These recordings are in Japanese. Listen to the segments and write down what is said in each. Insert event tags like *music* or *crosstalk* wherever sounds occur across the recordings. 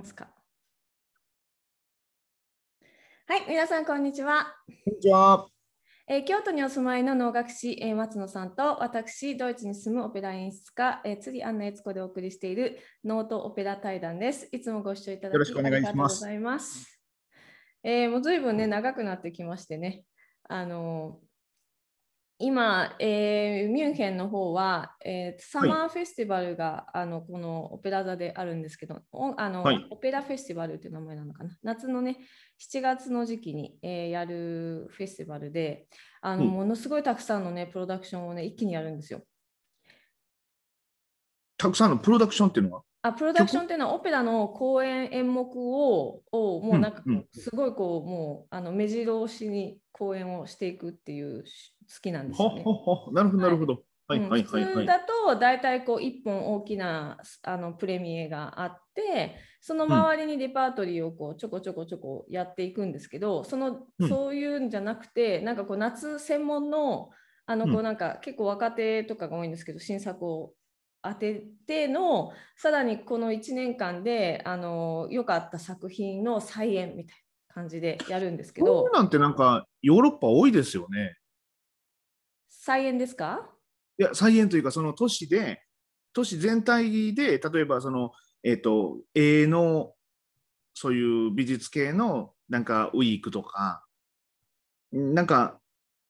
ますか？はい、皆さん、こんにちは。こんにちは。えー京都にお住まいの能楽師、えー松野さんと私、ドイツに住むオペラ演出家、えー、釣アンナ悦子でお送りしているノートオペラ対談です。いつもご視聴いただきよろしくお願いしますありがとうございます。えーもうずいぶんね、長くなってきましてね、あのー今、えーミュンヘンの方は、えーサマーフェスティバルが、あのこのオペラ座であるんですけど、おあのはい。オペラフェスティバルっていう名前なのかな、夏のね、7月の時期に、えーやるフェスティバルで、あのうん。ものすごいたくさんのね、プロダクションをね、一気にやるんですよ。たくさんのプロダクションっていうのは、あプロダクションっていうのはオペラの公演演目ををもうなんかうんうんすごいこうもうあの目白押しに公演をしていくっていうきなんですよね。なるほど、なるほど。はいはいはいはい。普通だと大体こう1本大きなあのプレミエがあってその周りにレパートリーをこうちょこちょこちょこやっていくんですけどそのうんそういうんじゃなくてなんかこう夏専門のあのこうなんか結構若手とかが多いんですけど新作を当ててのさらにこの1年間であの良かった作品の再演みたいな感じでやるんですけどこういうなんてなんかヨーロッパ多いですよね。再演ですか？いや、再演というか、その都市で、都市全体で、例えばその、えっ、と、絵の、そういう美術系のなんかウィークとか、なんか、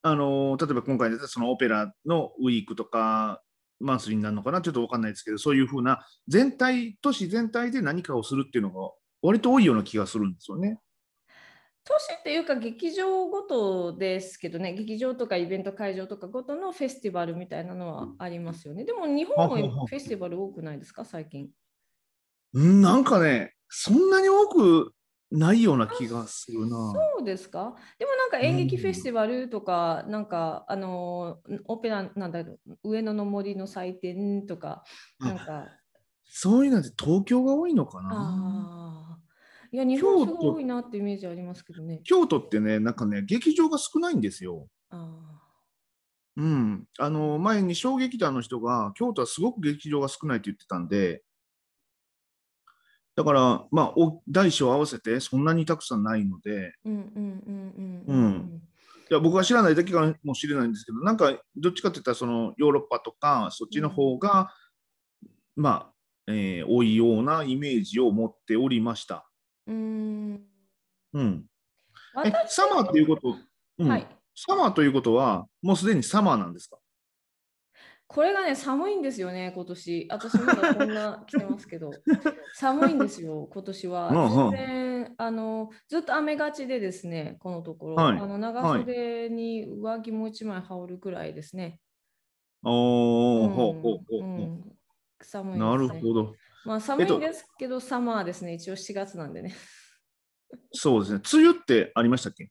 あの例えば今回そのオペラのウィークとか、マンスリーになるのかな、ちょっとわかんないですけど、そういうふうな、全体、都市全体で何かをするっていうのが、割と多いような気がするんですよね。都市っていうか劇場ごとですけどね劇場とかイベント会場とかごとのフェスティバルみたいなのはありますよね。でも日本もフェスティバル多くないですか最近。うんなんかね、そんなに多くないような気がするな。そうですか？でもなんか演劇フェスティバルとか、なんかあのオペラなんだろう上野の森の祭典とかなんか。そういうのって東京が多いのかな？いや日本すごい多いなってイメージありますけどね京都ってね、なんかね、劇場が少ないんですよ。あうん。あの、前に衝撃団の人が、京都はすごく劇場が少ないって言ってたんで、だから、まあ、お大小合わせてそんなにたくさんないので、ーうんうんうんうんううんんいや僕は知らないだけかもしれないんですけど、なんか、どっちかって言ったら、そのヨーロッパとか、そっちの方が、まあ、えー多いようなイメージを持っておりました。うんうん。え、私サマーっていうこと、うんはいサマーということは、もうすでにサマーなんですか？これがね、寒いんですよね、今年。私まだこんな着てますけど、*laughs* 寒いんですよ、今年は。全然あの、ずっと雨がちでですね、このところ。はいあの長袖に上着もう一枚羽織るくらいですね。おー、うんほうほうほう寒いです、ね。なるほど。まあ寒いえっとんですけど、サマーですね、一応4月なんでね。そうですね。梅雨ってありましたっけ？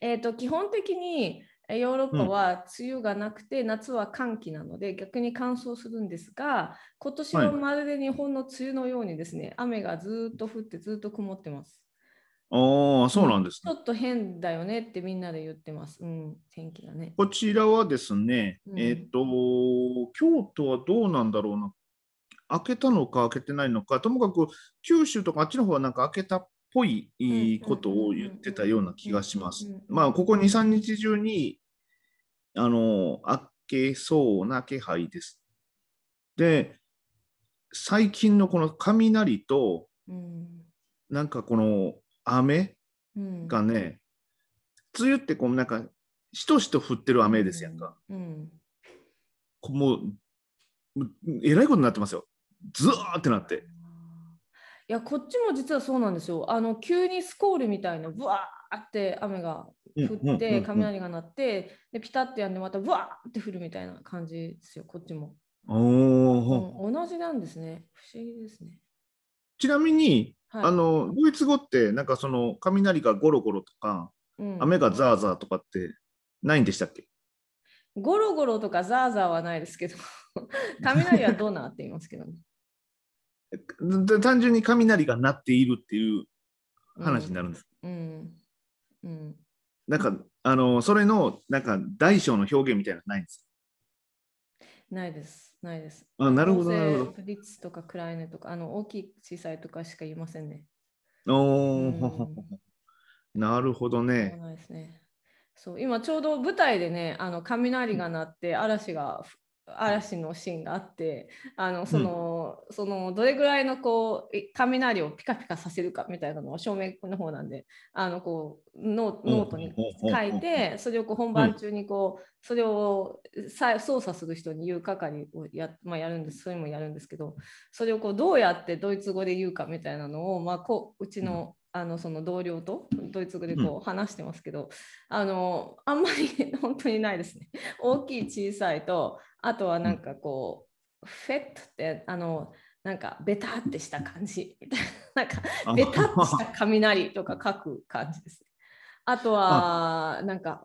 えっと、基本的にえヨーロッパは梅雨がなくて、夏は寒気なので逆に乾燥するんですが今年ははいまるで日本の梅雨のようにですね、雨がずっと降ってずっと曇ってます。ああ、そうなんですね。ちょっと変だよねってみんなで言ってます。うん、天気だね。こちらはですね、うんえっ、と、京都はどうなんだろうな。開けたのか開けてないのか、ともかく九州とかあっちの方はなんか開けたっぽいことを言ってたような気がしますうんうんうん。まあ、ここ2、3日中に、あの、開けそうな気配です。で、最近のこの雷と、うんなんかこの雨うんがね、梅雨ってこうなんか、しとしと降ってる雨ですやんか。。うんう、もうえらいことになってますよ。ずーってなって。いや、こっちも実はそうなんですよ。あの急にスコールみたいな、ぶわーって雨が降って、うん雷が鳴って、でピタッてやんで、またぶわーって降るみたいな感じですよ、こっちも。おーうん同じなんですね。不思議ですね。ちなみに、はいあの、ドイツ語って、なんかその、雷がゴロゴロとか、うん雨がザーザーとかってないんでしたっけ？ゴロゴロとかザーザーはないですけど、*laughs* 雷はどうなって言いますけどね。で単純に雷が鳴っているっていう話になるんです。うん。うん。なんか、あの、それの、なんか、大小の表現みたいなのないんです。ないです。ないです。あなるほどなるほどブリッツとかクライネとか、あの大きい小さいとかしか言いませんね。おーうんなるほどね。そう今ちょうど舞台でね、あの雷が鳴って嵐が嵐のシーンがあって、あのその、そのどれぐらいのこうい雷をピカピカさせるかみたいなのを照明の方なんで、あのこうノノートに書いて、それをこう本番中にこう、それをさ操作する人に言う係をや,、まあ、やるんです、それもやるんですけど、それをこうどうやってドイツ語で言うかみたいなのを、まあ、こううちの,、あのその同僚とドイツ語でこう話してますけど、あのあんまり *laughs* 本当にないですね。大きい小さいとあとはなんかこう、フェットってあのなんかベタってした感じ。みたいななんかあ。ベタってした雷とか書く感じですね。あとはなんか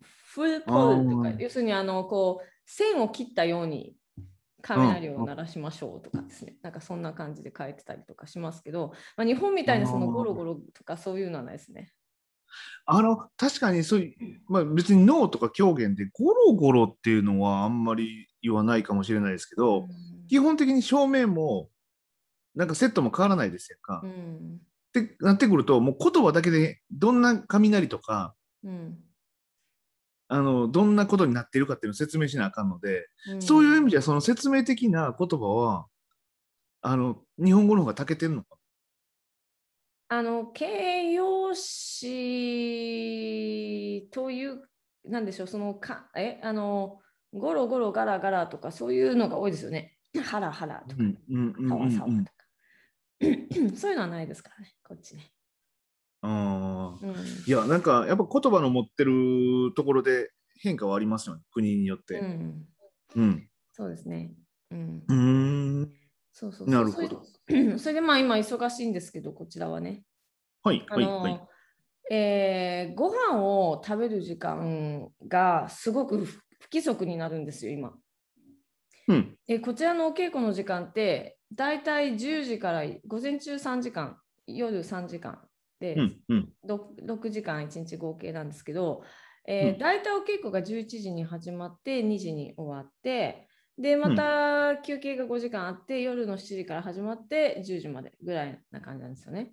フルポールとか要するにあのこう線を切ったように雷を鳴らしましょうとかですね、なんかそんな感じで書いてたりとかしますけど、まあ、日本みたいにそのゴロゴロとかそういうのはないですね。あの確かにそういう、まあ、別に脳とか狂言でゴロゴロっていうのはあんまり言わないかもしれないですけど、うん。基本的に照明もなんかセットも変わらないですやんか。うん。ってなってくるともう言葉だけでどんな雷とかうんあのどんなことになっているかっていうのを説明しなあかんので、うんそういう意味じゃその説明的な言葉はあの日本語の方が長けてるのか。あの形容詞という、なんでしょう、そのか、え、あの、ゴロゴロガラガラとか、そういうのが多いですよね。*coughs* ハラハラとか、うんうんうんサうんうんワサワとか。*coughs* そういうのはないですからね、こっちね。あーうんいやなんかやっぱ言葉の持ってるところで変化はありますよね国によって。うん、うんそうですね。うんう、ーんそうそうそうなるほどそれで *clears throat* それでまあ今忙しいんですけど、こちらはね。はいはいはい。えーご飯を食べる時間がすごく不不規則になるんですよ、今。うんでこちらのお稽古の時間って、だいたい10時から午前中3時間、夜3時間で、うんうん。ろ 6, 時間1日合計なんですけど、えーうん。大体お稽古が11時に始まって2時に終わってでまた休憩が5時間あって夜の7時から始まって10時までぐらいな感じなんですよね。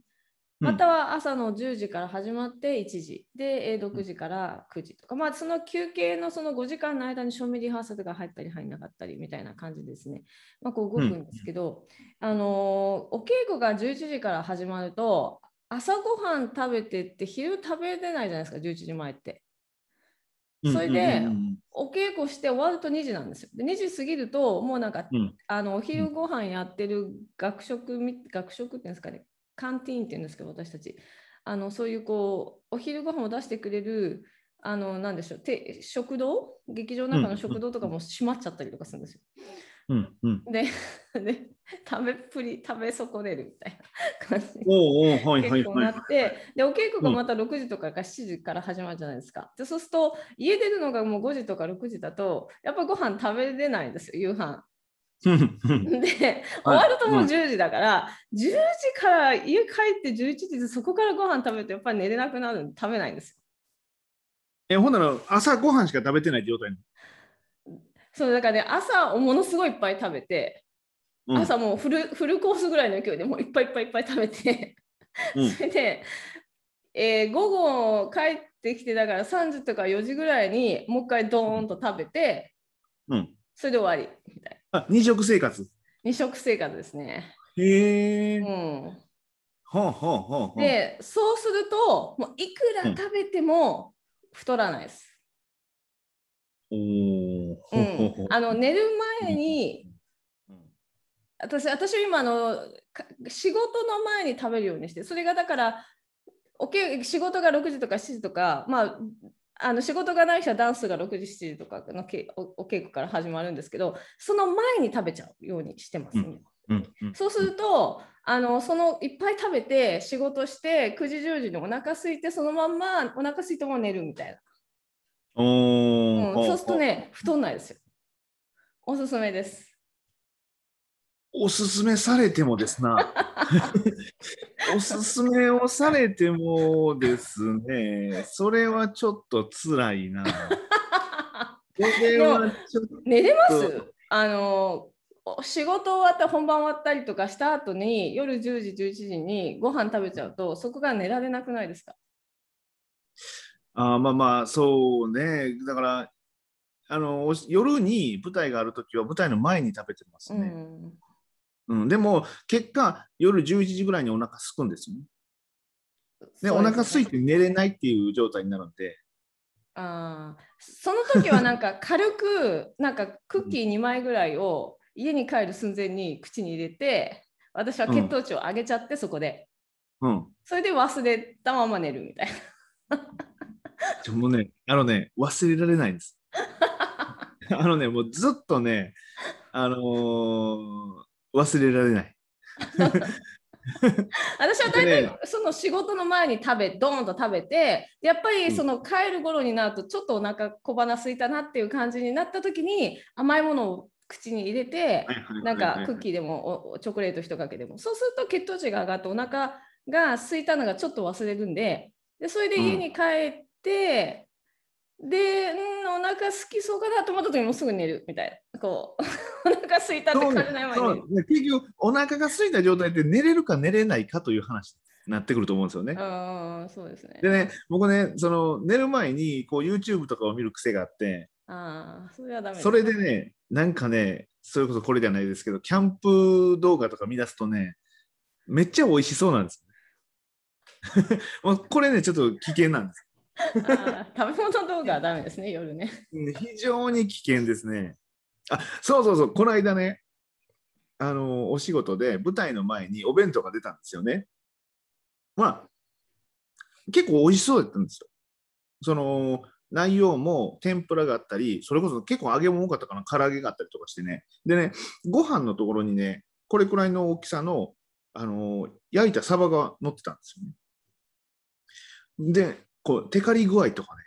または朝の10時から始まって1時。でえー6時から9時とか、まあその休憩のその5時間の間に照明リハーサルが入ったり入んなかったりみたいな感じですね。まあこう動くんですけど、あのーお稽古が11時から始まると朝ごはん食べてって昼食べれないじゃないですか11時前って。それでお稽古して終わると2時なんですよ。で2時過ぎるともうなんか、うんあのお昼ご飯やってる学食み学食っていうんですかねカンティーンっていうんですけど私たちあのそういうこうお昼ご飯を出してくれるあのなんでしょうて食堂？劇場の中の食堂とかも閉まっちゃったりとかするんですよ。うんうんでで食べっぷり食べ損ねるみたいな感じおうおうはいはい結構はい。なって、で、お稽古がまた6時とかから7時から始まるじゃないですか。で、そうすると、家出るのがもう5時とか6時だと、やっぱご飯食べれないんですよ、夕飯。うんうんで、終わるともう10時だから、10時から家帰って11時でそこからご飯食べて、やっぱり寝れなくなるんで食べないんですよ。えほんなら朝ごはんしか食べてない状態なそうだからね、朝ものすごいいっぱい食べて、の。うん朝もうフルフルコースぐらいの勢いでもういっぱいいっぱいいっぱい食べて、うん *laughs* それで、えー午後帰ってきてだから3時とか4時ぐらいにもう一回ドーンと食べてうんそれで終わりみたいあ二食生活？な二食生活ですね。へえ。うはん、あはあはあはあ。でそうするともういくら食べても太らないです。うん、*laughs* あの寝る前にうん。私私は今あのか仕事の前に食べるようにしてそれがだからおけ仕事が6時とか7時とかまああの仕事がない人はダンスが6時7時とかのけおお稽古から始まるんですけどその前に食べちゃうようにしてます、うん。うん。うん。そうするとあのそのいっぱい食べて仕事して9時10時にお腹空いてそのまんまお腹空いても寝るみたいな、おうん。お。そうするとね太んないですよ。おすすめです。おすすめされてもですな。*laughs* おすすめをされてもですね、それはちょっと辛いな。*laughs* 寝れます？あの仕事終わった本番終わったりとかした後に夜10時11時にご飯食べちゃうとそこが寝られなくないですか？あまあまあそうね。だからあの夜に舞台がある時は舞台の前に食べてますね、うん、うん、でも結果夜11時ぐらいにお腹すくんですよね。で、ね、お腹空いて寝れないっていう状態になるんで。あその時はなんか軽く *laughs* なんかクッキー2枚ぐらいを家に帰る寸前に口に入れて私は血糖値を上げちゃって、そこで、うん、それで忘れたまま寝るみたいなもうねあのね忘れられないんです。*laughs* あのねもうずっとねあのー、忘れられない。*laughs* 私は大体その仕事の前に食べドーンと食べてやっぱりその帰る頃になるとちょっとお腹小鼻すいたなっていう感じになった時に甘いものを口に入れてなんかクッキーでもチョコレート一かけでも。そうすると血糖値が上がってお腹が空いたのがちょっと忘れるんででそれで家に帰って、うん、で、うん、お腹すきそうかなと思った時もすぐ寝るみたいなこう *laughs* お腹すいたって感じない前に結局お腹が空いた状態で寝れるか寝れないかという話になってくると思うんですよね。あそうですねでね僕ねその寝る前にこう YouTube とかを見る癖があってあそれはダメそれでねなんかねそれこそこれじゃないですけどキャンプ動画とか見出すとねめっちゃ美味しそうなんです。*laughs* これねちょっと危険なんです。*laughs* 食べ物動画はダメですね夜ね。非常に危険ですね。あそうそうそう、この間ね、あのお仕事で舞台の前にお弁当が出たんですよね。まあ、結構美味しそうだったんですよ。その内容も天ぷらがあったり、それこそ結構揚げ物多かったかな、唐揚げがあったりとかしてね。でね、ご飯のところにね、これくらいの大きさの、あの焼いたサバが乗ってたんですよね。で、こう、テカリ具合とかね、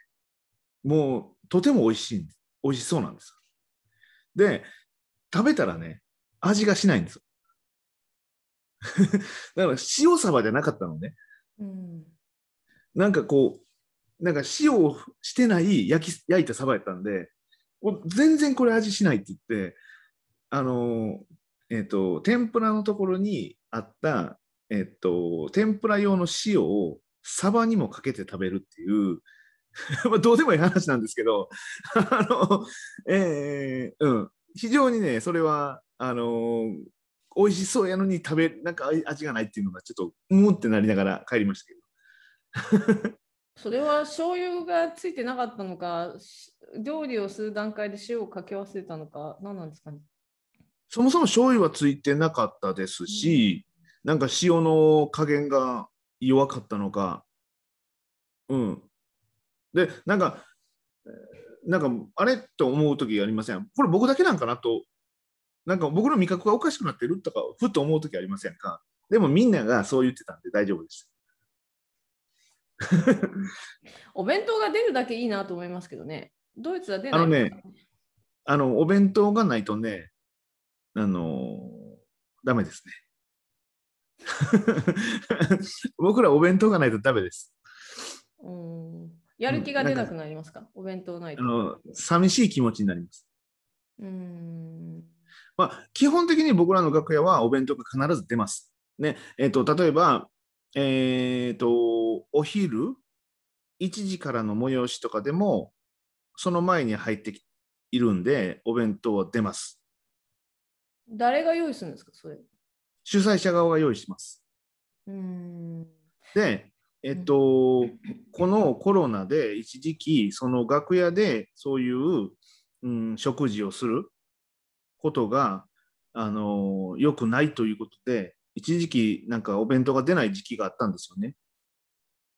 もうとても美味しい、美味しそうなんです。で、食べたらね、味がしないんですよ。*laughs* だから塩サバじゃなかったのね。うん、なんかこう、なんか塩をしてない焼き焼いたサバやったんで、全然これ味しないって言って、あの、えっ、ー、と、天ぷらのところにあった、えっ、ー、と、天ぷら用の塩をサバにもかけて食べるっていう *laughs* まあどうでもいい話なんですけど *laughs* あの、えー、うん、非常にね、それは、あのー、美味しそうやのに食べ、なんか味がないっていうのがちょっと、うんってなりながら帰りましたけど。*laughs* それは醤油がついてなかったのか、料理をする段階で塩をかけ忘れたのか、何なんですかね？そもそも醤油はついてなかったですし、うん、なんか塩の加減が弱かったのか、うん。で、なんか、なんか、あれと思う時ありません？これ僕だけなんかなと、なんか僕の味覚がおかしくなってるとか、ふっと思う時ありませんか？でもみんながそう言ってたんで大丈夫です。*laughs* お弁当が出るだけいいなと思いますけどね。ドイツは出ない、あのね、あの、お弁当がないとね、あの、ダメですね。*laughs* 僕らお弁当がないとダメです。うんやる気が出なくなりますか、お弁当ないと。あの寂しい気持ちになります。うんまあ、基本的に僕らの楽屋はお弁当が必ず出ます。ねえーと、例えば、えーと、お昼1時からの催しとかでもその前に入っているんでお弁当は出ます。誰が用意するんですか？それ主催者側が用意します。うんで、えっと、このコロナで一時期、その楽屋でそういう、うん、食事をすることが、あの、良くないということで、一時期なんかお弁当が出ない時期があったんですよね。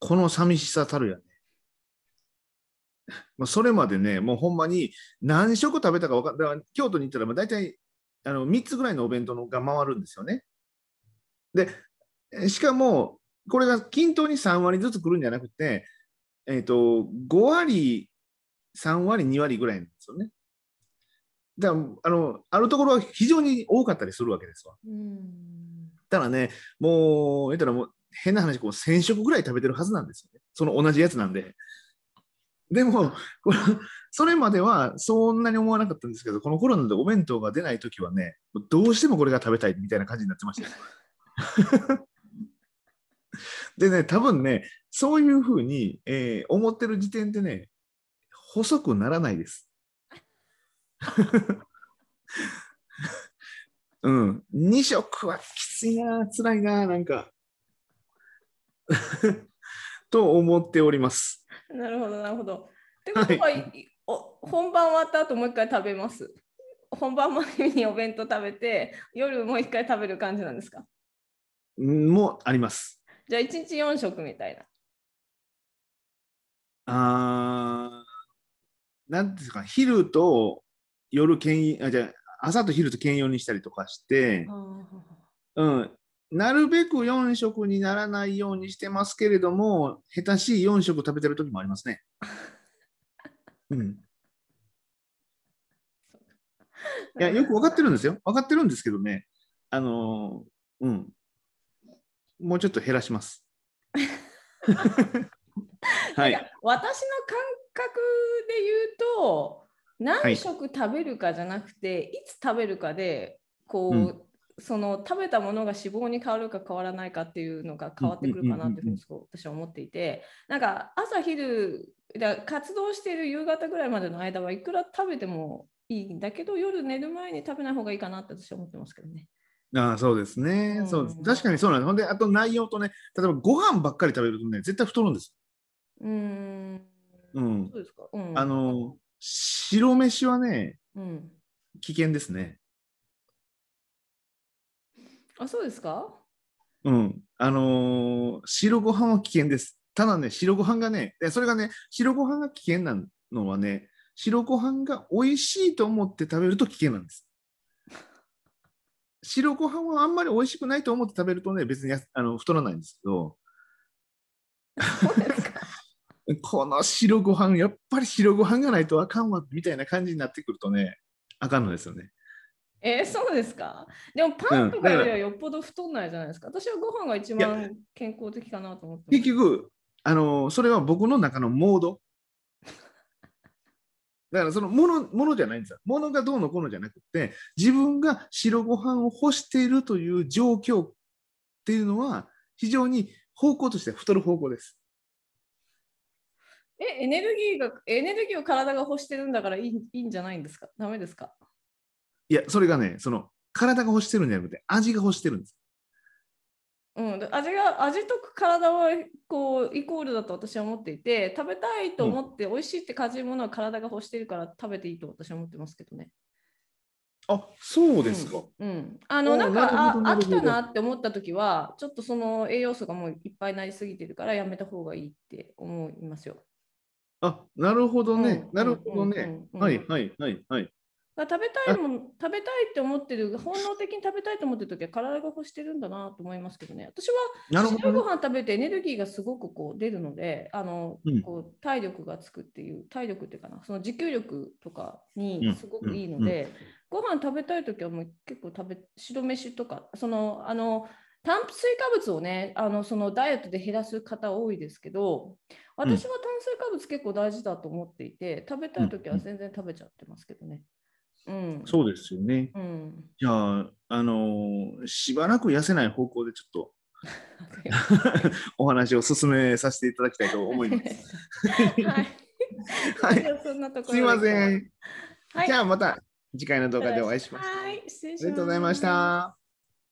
この寂しさたるやね。まあ、それまでね、もうほんまに何食食べたか分かんない。京都に行ったら大体あの3つぐらいのお弁当が回るんですよね。で、しかもこれが均等に3割ずつ来るんじゃなくて、えっ、ー、と、5割、3割、2割ぐらいなんですよね。だからあのあるところは非常に多かったりするわけですわ。だからね、もう、言ったらもう変な話、こう1000食ぐらい食べてるはずなんですよね。その同じやつなんで。でも、こ *laughs* れそれまではそんなに思わなかったんですけど、このコロナでお弁当が出ないときはね、どうしてもこれが食べたいみたいな感じになってましたよ。でね、多分ね、そういうふうに、えー思ってる時点でね、細くならないです。*laughs* うん、2食はきついな、辛いな、なんか。*laughs* と思っております。なるほど、なるほど。ってことは、いお本番終わった後もう一回食べます。本番前にお弁当食べて、夜もう一回食べる感じなんですか？うんもうあります。じゃあ、1日4食みたいな。あーなんていうんですか、昼と夜兼あじゃあ朝と昼と兼用にしたりとかして、うん、なるべく4食にならないようにしてますけれども、下手しい4食食べてる時もありますね。*laughs* うん、いやよく分かってるんですよ。分かってるんですけどね、あのーうん、もうちょっと減らします。*laughs* はい。私の感覚で言うと何食食べるかじゃなくて、い、つ食べるかでこう、うんその食べたものが脂肪に変わるか変わらないかっていうのが変わってくるかなっていうふうに私は思っていてなんか朝昼だ活動している夕方ぐらいまでの間はいくら食べてもいいんだけど夜寝る前に食べない方がいいかなって私は思ってますけどね。ああそうですね、うんそうです。確かにそうなんです。ほんで、あと内容とね、例えばご飯ばっかり食べるとね、絶対太るんです。うーんうんそうですか？うん、あの、白飯はね、うん、危険ですね。あそうですか？うん。あのー白ご飯は危険です。ただね、白ご飯がね、でそれがね、白ご飯が危険なのはね、白ご飯が美味しいと思って食べると危険なんです。白ご飯はあんまり美味しくないと思って食べるとね、別にやあの太らないんですけど、*laughs* この白ご飯、やっぱり白ご飯がないとあかんわ、みたいな感じになってくるとね、あかんのですよね。えーそうですかでもパンとかよりはよっぽど太んないじゃないですか。私はご飯が一番健康的かなと思って結局、あのそれは僕の中のモード。だからそのものものじゃないんですよ。ものがどうのこうのじゃなくて、自分が白ご飯を欲しているという状況っていうのは、非常に方向としては太る方向です。え、エネルギーが、エネルギーを体が欲してるんだからいいいいんじゃないんですか？ダメですか？いや、それがね、その体が欲してるんじゃなくて、味が欲してるんです。うん、で味が味と体はこうイコールだと私は思っていて食べたいと思って美味しいって感じるものは体が欲してるから食べていいと私は思ってますけどね。あ、そうですか。うん、うんあのおなんかあ飽きたなって思った時はちょっとその栄養素がもういっぱいになりすぎてるからやめた方がいいって思いますよ。あ、なるほどね。うんなるほどね。うんはい、はい、はい、はい。食べたいもん食べたいって思ってる本能的に食べたいと思ってる時は体が欲してるんだなと思いますけどね。私は。白ご飯食べてエネルギーがすごくこう出るのであの、うん。こう体力がつくっていう体力っていうかなその持久力とかうん。にすごくいいので、ご飯食べたい時はもう結構食べ白飯とかそのあの炭水化物をねあのそのダイエットで減らす方多いですけど私は炭水化物結構大事だと思っていて食べたい時は全然食べちゃってますけどね。うん、そうですよね。うん、じゃあ、あのーしばらく痩せない方向でちょっと *laughs* お話を進めさせていただきたいと思います。はい。*laughs* はいじゃあそんなところすいませでん。はいじゃあまた次回の動画でお会いします。はい、失礼します。ありがとうございました。